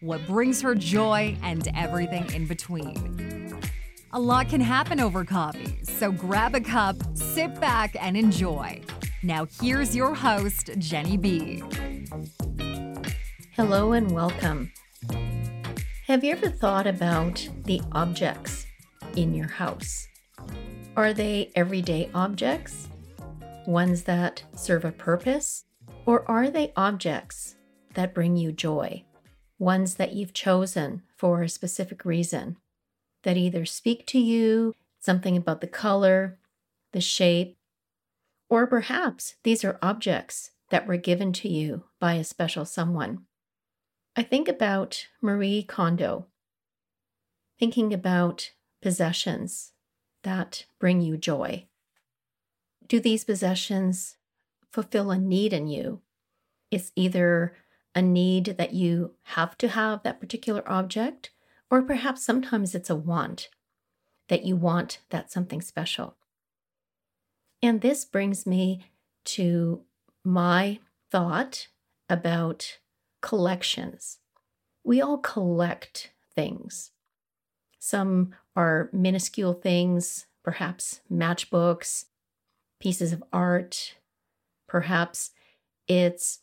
what brings her joy, and everything in between. A lot can happen over coffee, so grab a cup, sit back, and enjoy. Now, here's your host, Jenny B. Hello and welcome. Have you ever thought about the objects in your house? Are they everyday objects? Ones that serve a purpose? Or are they objects that bring you joy? Ones that you've chosen for a specific reason that either speak to you, something about the color, the shape, or perhaps these are objects that were given to you by a special someone. I think about Marie Kondo, thinking about possessions that bring you joy. Do these possessions fulfill a need in you? It's either a need that you have to have that particular object, or perhaps sometimes it's a want that you want that something special. And this brings me to my thought about collections. We all collect things. Some are minuscule things, perhaps matchbooks, pieces of art, perhaps it's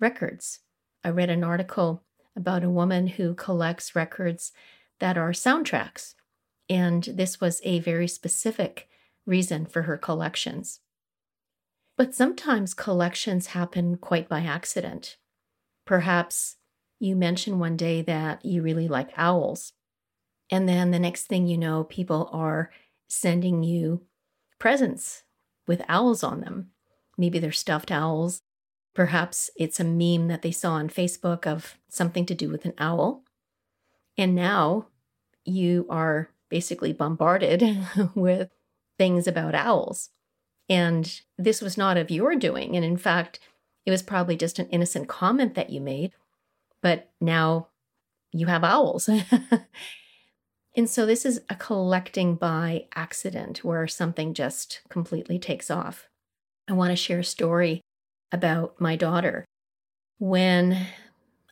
records I read an article about a woman who collects records that are soundtracks. And this was a very specific reason for her collections. But sometimes collections happen quite by accident. Perhaps you mention one day that you really like owls. And then the next thing you know, people are sending you presents with owls on them. Maybe they're stuffed owls, Perhaps it's a meme that they saw on Facebook of something to do with an owl. And now you are basically bombarded with things about owls. And this was not of your doing. And in fact, it was probably just an innocent comment that you made. But now you have owls. and so this is a collecting by accident where something just completely takes off. I want to share a story about my daughter when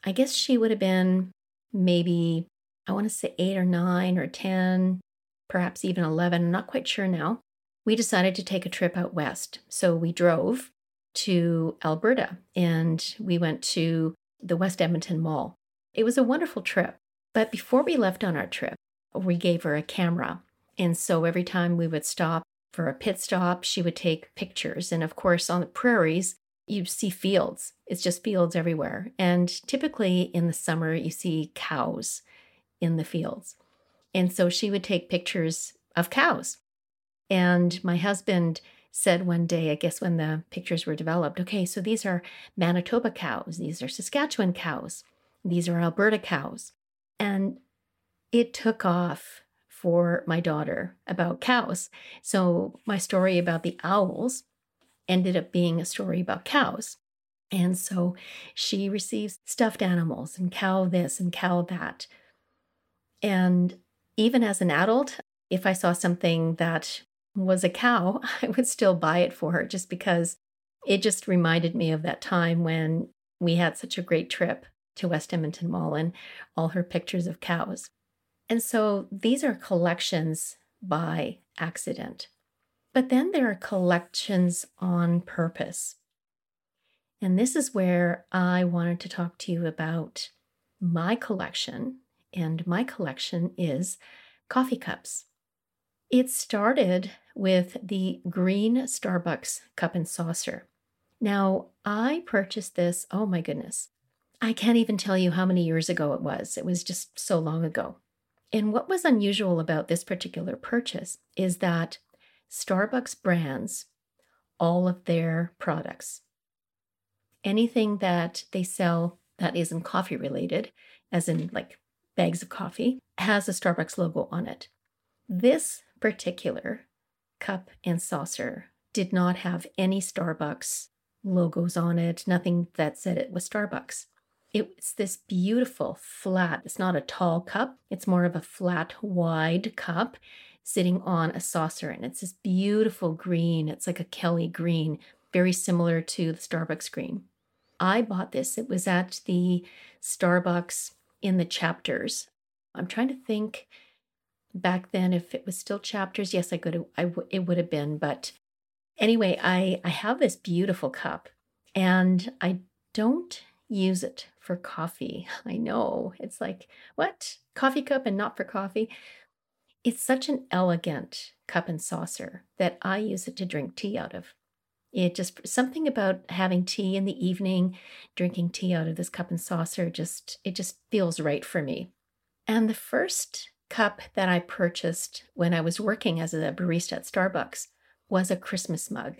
I guess she would have been maybe, I want to say eight or nine or 10, perhaps even 11. I'm not quite sure now. We decided to take a trip out west. So we drove to Alberta and we went to the West Edmonton Mall. It was a wonderful trip. But before we left on our trip, we gave her a camera. And so every time we would stop for a pit stop, she would take pictures. And of course, on the prairies, you see fields. It's just fields everywhere. And typically in the summer, you see cows in the fields. And so she would take pictures of cows. And my husband said one day, I guess when the pictures were developed, okay, so these are Manitoba cows, these are Saskatchewan cows, these are Alberta cows. And it took off for my daughter about cows. So my story about the owls ended up being a story about cows. And so she receives stuffed animals and cow this and cow that. And even as an adult, if I saw something that was a cow, I would still buy it for her just because it just reminded me of that time when we had such a great trip to West Edmonton Mall and all her pictures of cows. And so these are collections by accident. But then there are collections on purpose. And this is where I wanted to talk to you about my collection and my collection is coffee cups. It started with the green Starbucks cup and saucer. Now, I purchased this, oh my goodness. I can't even tell you how many years ago it was. It was just so long ago. And what was unusual about this particular purchase is that Starbucks brands all of their products. Anything that they sell that isn't coffee related, as in like bags of coffee, has a Starbucks logo on it. This particular cup and saucer did not have any Starbucks logos on it, nothing that said it was Starbucks. It's this beautiful flat, it's not a tall cup, it's more of a flat, wide cup sitting on a saucer. And it's this beautiful green, it's like a Kelly green, very similar to the Starbucks green. I bought this, it was at the Starbucks in the chapters. I'm trying to think back then if it was still chapters. Yes, I could. I w- it would have been. But anyway, I I have this beautiful cup, and I don't use it for coffee. I know it's like what coffee cup and not for coffee. It's such an elegant cup and saucer that I use it to drink tea out of. It just something about having tea in the evening, drinking tea out of this cup and saucer just it just feels right for me. And the first cup that I purchased when I was working as a barista at Starbucks was a Christmas mug.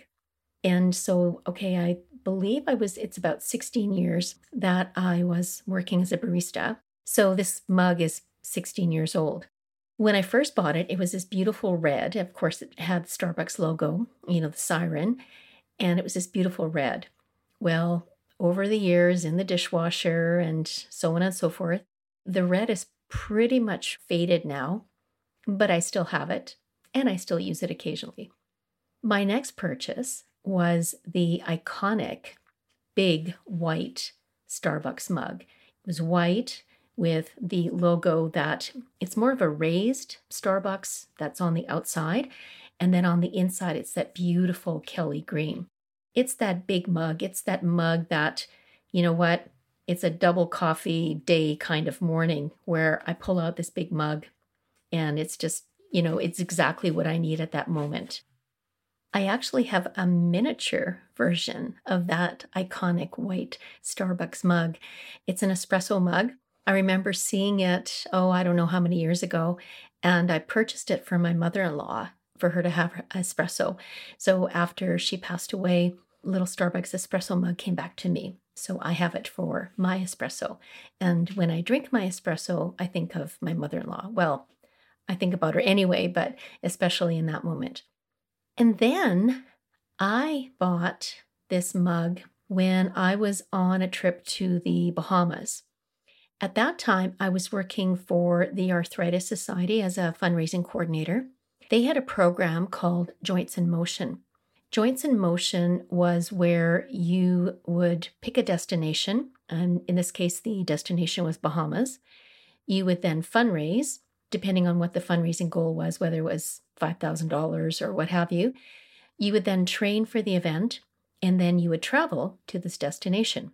And so, okay, I believe I was, it's about 16 years that I was working as a barista. So this mug is 16 years old. When I first bought it, it was this beautiful red. Of course, it had Starbucks logo, you know, the siren, and it was this beautiful red. Well, over the years in the dishwasher and so on and so forth, the red is pretty much faded now, but I still have it and I still use it occasionally. My next purchase was the iconic big white Starbucks mug. It was white with the logo that it's more of a raised Starbucks that's on the outside. And then on the inside, it's that beautiful Kelly green. It's that big mug. It's that mug that, you know what, it's a double coffee day kind of morning where I pull out this big mug and it's just, you know, it's exactly what I need at that moment. I actually have a miniature version of that iconic white Starbucks mug. It's an espresso mug. I remember seeing it, oh, I don't know how many years ago, and I purchased it for my mother in law for her to have her espresso. So after she passed away, little Starbucks espresso mug came back to me. So I have it for my espresso. And when I drink my espresso, I think of my mother in law. Well, I think about her anyway, but especially in that moment. And then I bought this mug when I was on a trip to the Bahamas. At that time, I was working for the Arthritis Society as a fundraising coordinator. They had a program called Joints in Motion. Joints in Motion was where you would pick a destination, and in this case, the destination was Bahamas. You would then fundraise, depending on what the fundraising goal was, whether it was $5,000 or what have you. You would then train for the event, and then you would travel to this destination.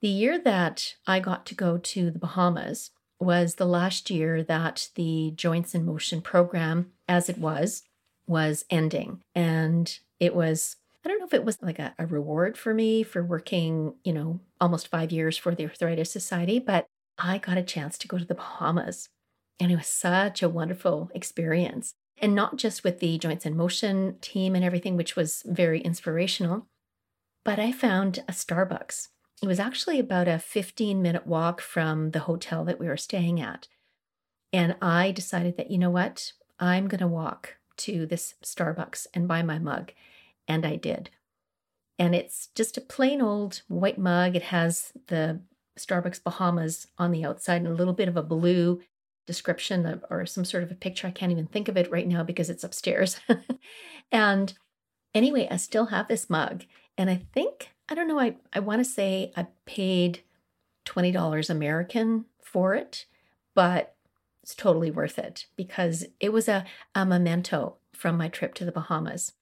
The year that I got to go to the Bahamas was the last year that the Joints in Motion program, as it was, was ending. And it was I don't know if it was like a, a, reward for me for working, you know, almost five years for the Arthritis Society, but I got a chance to go to the Bahamas. And it was such a wonderful experience. And not just with the Joints in Motion team and everything, which was very inspirational, but I found a Starbucks. It was actually about a 15 minute walk from the hotel that we were staying at. And I decided that, you know what, I'm going to walk to this Starbucks and buy my mug. And I did. And it's just a plain old white mug. It has the Starbucks Bahamas on the outside and a little bit of a blue description of, or some sort of a picture. I can't even think of it right now because it's upstairs. and anyway, I still have this mug. And I think, I don't know, I, I want to say I paid $20 American for it, but it's totally worth it because it was a, a memento from my trip to the Bahamas.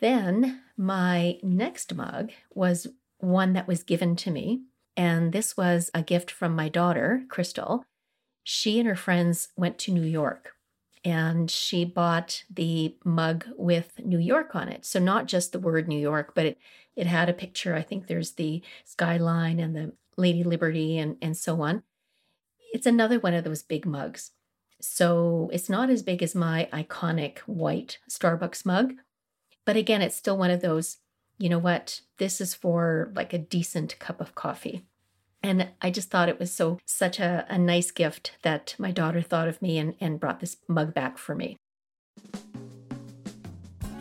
Then my next mug was one that was given to me. And this was a gift from my daughter, Crystal. she and her friends went to New York and she bought the mug with New York on it. So not just the word New York, but it it had a picture. I think there's the skyline and the Lady Liberty and, and so on. It's another one of those big mugs. So it's not as big as my iconic white Starbucks mug. But again, it's still one of those, you know what, this is for like a decent cup of coffee. And I just thought it was so such a, a nice gift that my daughter thought of me and, and brought this mug back for me.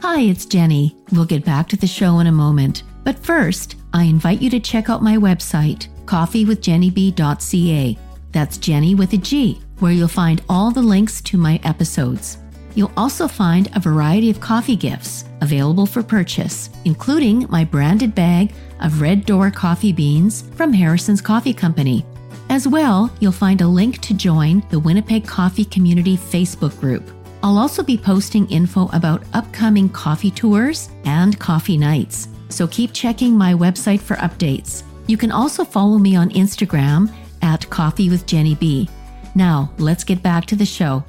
Hi, it's Jenny. We'll get back to the show in a moment. But first, I invite you to check out my website, coffeewithjennyb.ca. That's Jenny with a G, where you'll find all the links to my episodes. You'll also find a variety of coffee gifts available for purchase, including my branded bag of Red Door coffee beans from Harrison's Coffee Company. As well, you'll find a link to join the Winnipeg Coffee Community Facebook group. I'll also be posting info about upcoming coffee tours and coffee nights, so keep checking my website for updates. You can also follow me on Instagram at Coffee with Jenny B. Now, let's get back to the show.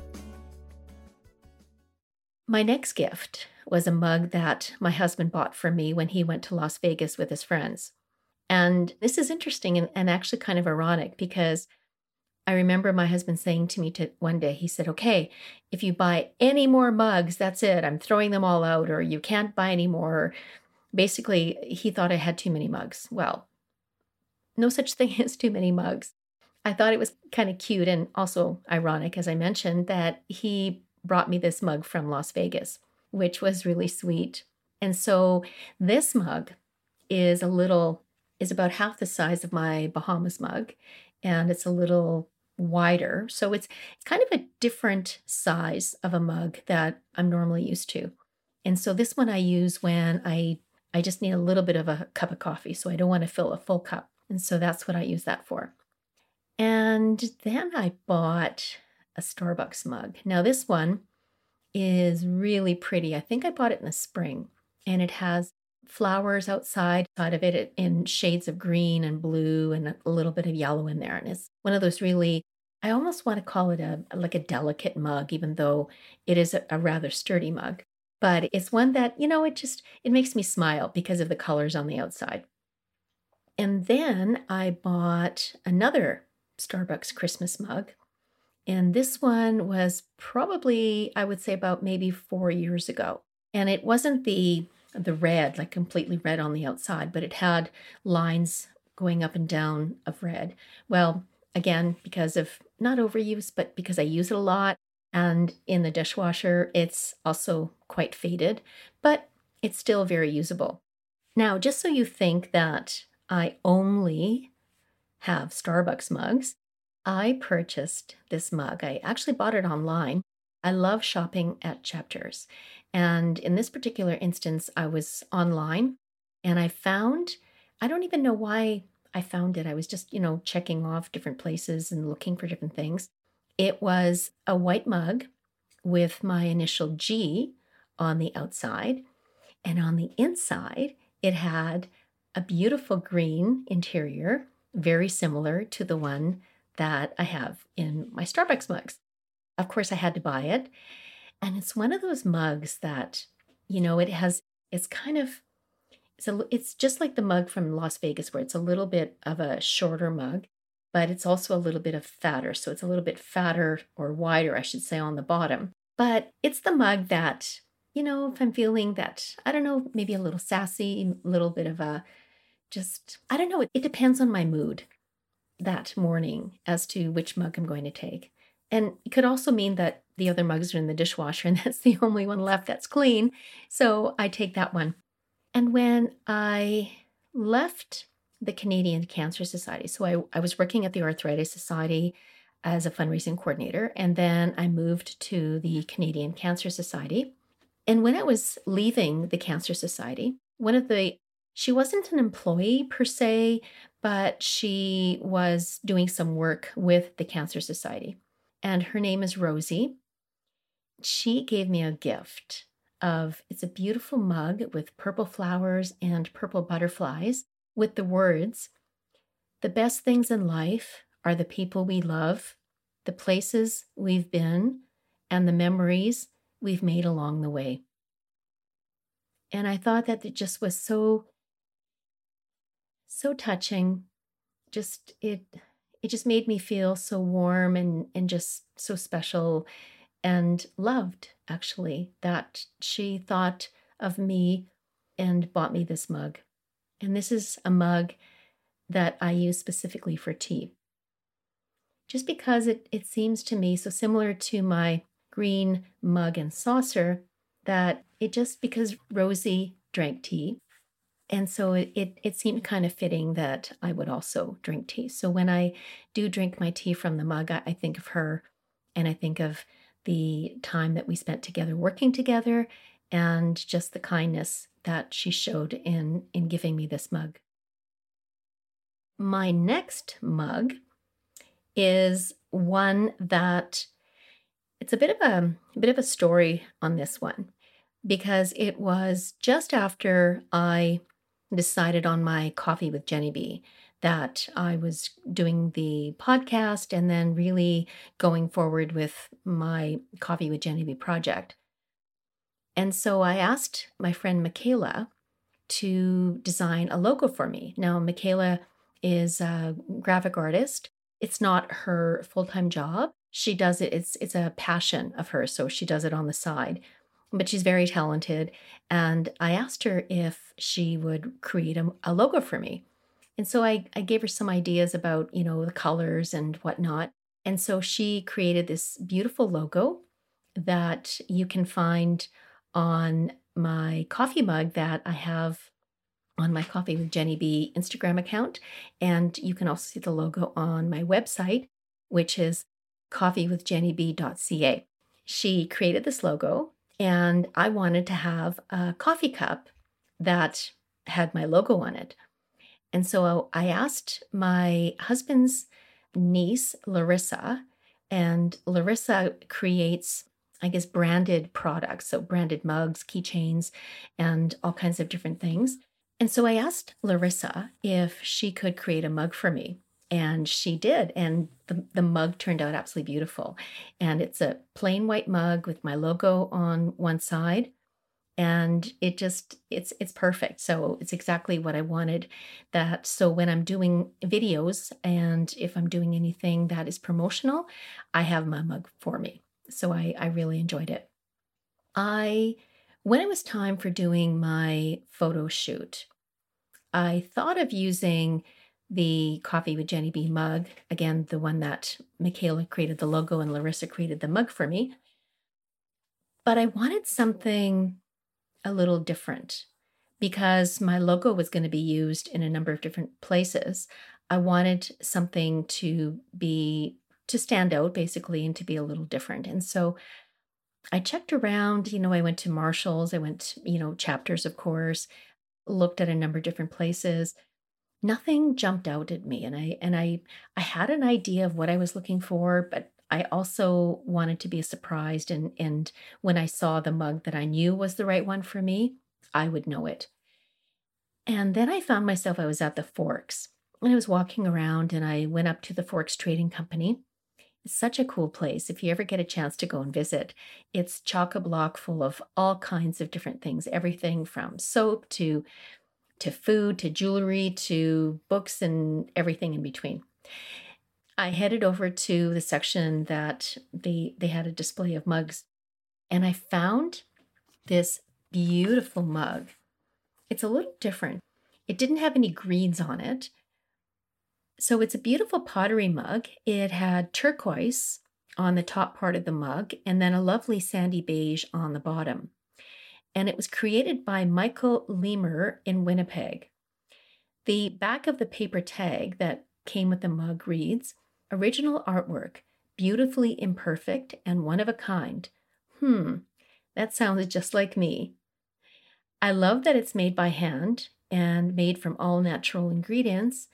My next gift was a mug that my husband bought for me when he went to Las Vegas with his friends. And this is interesting and, and actually kind of ironic because I remember my husband saying to me to one day, he said, Okay, if you buy any more mugs, that's it. I'm throwing them all out, or you can't buy any more. Basically, he thought I had too many mugs. Well, no such thing as too many mugs. I thought it was kind of cute and also ironic, as I mentioned, that he brought me this mug from Las Vegas, which was really sweet. And so this mug is a little, is about half the size of my Bahamas mug, and it's a little wider. So it's, kind of a different size of a mug that I'm normally used to. And so this one I use when I I just need a little bit of a cup of coffee, so I don't want to fill a full cup. And so that's what I use that for. And then I bought a Starbucks mug. Now, this one is really pretty. I think I bought it in the spring, and it has flowers outside side of it in shades of green and blue and a little bit of yellow in there. And it's one of those really, I almost want to call it a like a delicate mug, even though it is a, a rather sturdy mug. But it's one that, you know, it just it makes me smile because of the colors on the outside. And then I bought another Starbucks Christmas mug and this one was probably, I would say, about maybe four years ago. And it wasn't the the red, like completely red on the outside, but it had lines going up and down of red. Well, again, because of not overuse, but because I use it a lot. And in the dishwasher, it's also quite faded, but it's still very usable. Now, just so you think that I only have Starbucks mugs, I purchased this mug. I actually bought it online. I love shopping at Chapters. And in this particular instance, I was online and I found, I don't even know why I found it. I was just, you know, checking off different places and looking for different things. It was a white mug with my initial G on the outside. And on the inside, it had a beautiful green interior, very similar to the one that I have in my Starbucks mugs. Of course, I had to buy it. And it's one of those mugs that, you know, it has, it's kind of, it's, a, it's just like the mug from Las Vegas, where it's a little bit of a shorter mug, but it's also a little bit of fatter. So it's a little bit fatter or wider, I should say, on the bottom. But it's the mug that, you know, if I'm feeling that, I don't know, maybe a little sassy, a little bit of a just, I don't know, it, it depends on my mood that morning as to which mug I'm going to take. And it could also mean that the other mugs are in the dishwasher and that's the only one left that's clean. So I take that one. And when I left the Canadian Cancer Society, so I, I was working at the Arthritis Society as a fundraising coordinator, and then I moved to the Canadian Cancer Society. And when I was leaving the Cancer Society, one of the she wasn't an employee per se, but she was doing some work with the Cancer Society. And her name is Rosie. She gave me a gift of it's a beautiful mug with purple flowers and purple butterflies with the words The best things in life are the people we love, the places we've been and the memories we've made along the way. And I thought that it just was so, so touching. Just it, it just made me feel so warm and and just so special and loved actually that she thought of me and bought me this mug. And this is a mug that I use specifically for tea. Just because it, it seems to me so similar to my green mug and saucer that it just because Rosie drank tea. And so it, it, it seemed kind of fitting that I would also drink tea. So when I do drink my tea from the mug, I, I think of her and I think of the time that we spent together working together and just the kindness that she showed in in giving me this mug. My next mug is one that it's a bit of a, a bit of a story on this one because it was just after I decided on my coffee with Jenny B that I was doing the podcast and then really going forward with my Coffee with Jenny B project. And so I asked my friend Michaela to design a logo for me. Now, Michaela is a graphic artist. It's not her full-time job. She does it, it's it's a passion of hers, so she does it on the side. But she's very talented. And I asked her if she would create a, a logo for me. And so I, I gave her some ideas about, you know, the colors and whatnot. And so she created this beautiful logo that you can find on my coffee mug that I have on my Coffee with Jenny B Instagram account. And you can also see the logo on my website, which is coffeewithjennyb.ca. She created this logo, and I wanted to have a coffee cup that had my logo on it. And so I asked my husband's niece, Larissa, and Larissa creates, I guess, branded products. So branded mugs, keychains, and all kinds of different things. And so I asked Larissa if she could create a mug for me. And she did. And the, the mug turned out absolutely beautiful. And it's a plain white mug with my logo on one side. And it just it's it's perfect. So it's exactly what I wanted. That so when I'm doing videos and if I'm doing anything that is promotional, I have my mug for me. So I, I really enjoyed it. I when it was time for doing my photo shoot, I thought of using the Coffee with Jenny B mug, again, the one that Michaela created the logo and Larissa created the mug for me. But I wanted something a little different because my logo was going to be used in a number of different places. I wanted something to be to stand out basically and to be a little different. And so I checked around, you know, I went to Marshalls, I went, you know, chapters of course, looked at a number of different places nothing jumped out at me and i and i i had an idea of what i was looking for but i also wanted to be surprised and and when i saw the mug that i knew was the right one for me i would know it. And then i found myself i was at the forks and i was walking around and i went up to the forks trading company. It's such a cool place. If you ever get a chance to go and visit it's chock a block full of all kinds of different things everything from soap to to food to jewelry to books and everything in between. I headed over to the section that they they had a display of mugs and I found this beautiful mug. It's a little different. It didn't have any greens on it. So it's a beautiful pottery mug. It had turquoise on the top part of the mug and then a lovely sandy beige on the bottom and it was created by Michael Lemer in Winnipeg. The back of the paper tag that came with the mug reads Original artwork, beautifully imperfect and one of a kind. Hmm, that sounds just like me. I love that it's made by hand and made from all natural ingredients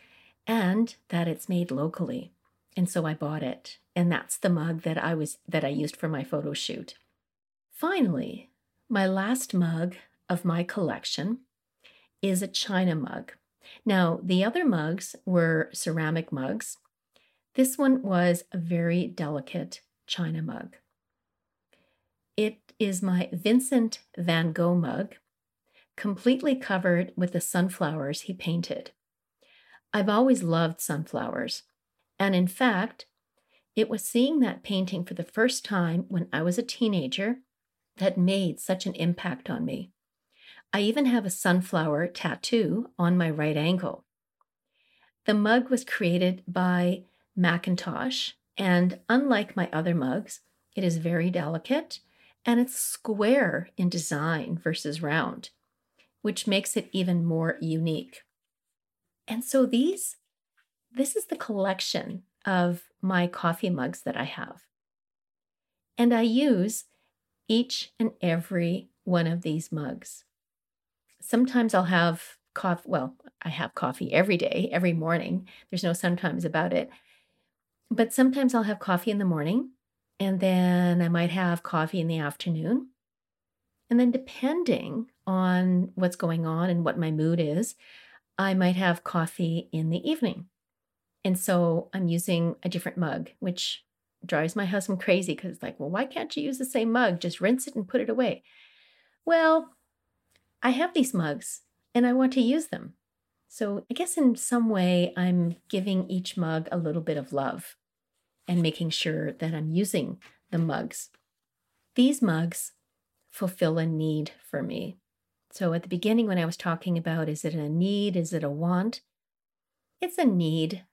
and that it's made locally. And so I bought it. And that's the mug that I was that I used for my photo shoot. Finally, my last mug of my collection is a china mug. Now, the other mugs were ceramic mugs. This one was a very delicate china mug. It is my Vincent van Gogh mug, completely covered with the sunflowers he painted. I've always loved sunflowers, and in fact, it was seeing that painting for the first time when I was a teenager that made such an impact on me. I even have a sunflower tattoo on my right ankle. The mug was created by Macintosh, and unlike my other mugs, it is very delicate and it's square in design versus round, which makes it even more unique. And so these, this is the collection of my coffee mugs that I have. And I use each and every one of these mugs. Sometimes I'll have coffee, well, I have coffee every day, every morning. There's no sometimes about it. But sometimes I'll have coffee in the morning and then I might have coffee in the afternoon. And then, depending on what's going on and what my mood is, I might have coffee in the evening. And so I'm using a different mug, which drives my husband crazy because it's like, well, why can't you use the same mug? Just rinse it and put it away. Well, I have these mugs and I want to use them. So I guess in some way, I'm giving each mug a little bit of love and making sure that I'm using the mugs. These mugs fulfill a need for me. So at the beginning, when I was talking about is it a need, is it a want? It's a need.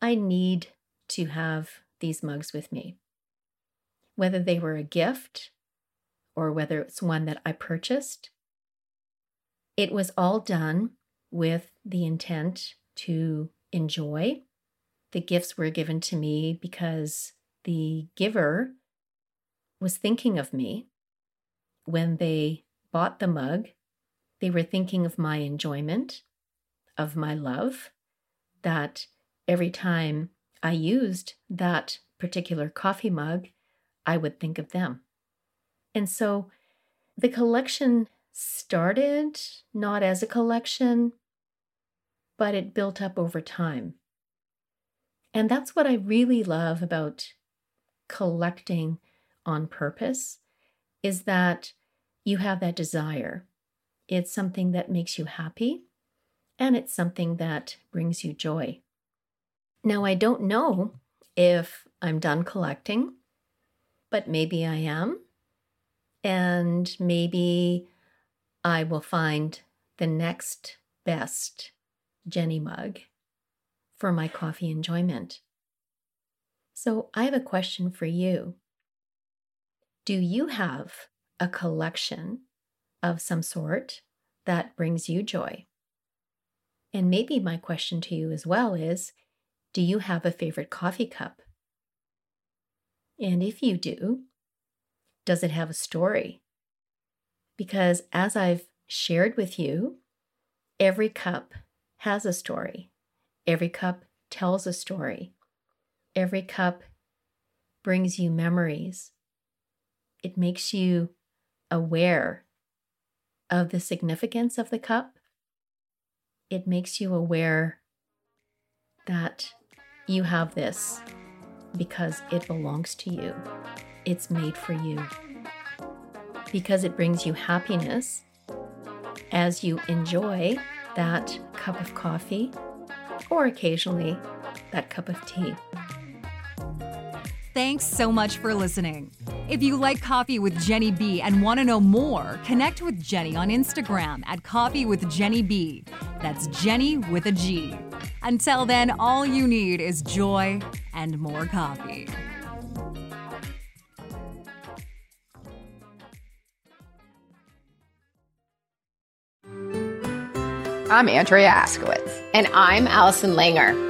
I need to have these mugs with me. Whether they were a gift or whether it's one that I purchased, it was all done with the intent to enjoy. The gifts were given to me because the giver was thinking of me when they bought the mug. They were thinking of my enjoyment, of my love, that every time I used that particular coffee mug, I would think of them. And so the collection started not as a collection, but it built up over time. And that's what I really love about collecting on purpose is that you have that desire. It's something that makes you happy and it's something that brings you joy. Now, I don't know if I'm done collecting, but maybe I am. And maybe I will find the next best Jenny mug for my coffee enjoyment. So, I have a question for you. Do you have a collection of some sort that brings you joy? And maybe my question to you as well is do you have a favorite coffee cup? And if you do, does it have a story? Because as I've shared with you, every cup has a story. Every cup tells a story. Every cup brings you memories. It makes you aware of the significance of the cup. It makes you aware that you have this because it belongs to you. It's made for you. Because it brings you happiness as you enjoy that cup of coffee or occasionally that cup of tea. Thanks so much for listening. If you like Coffee with Jenny B and want to know more, connect with Jenny on Instagram at Coffee with Jenny B. That's Jenny with a G. Until then, all you need is joy and more coffee. I'm Andrea Askowitz. And I'm Allison Langer.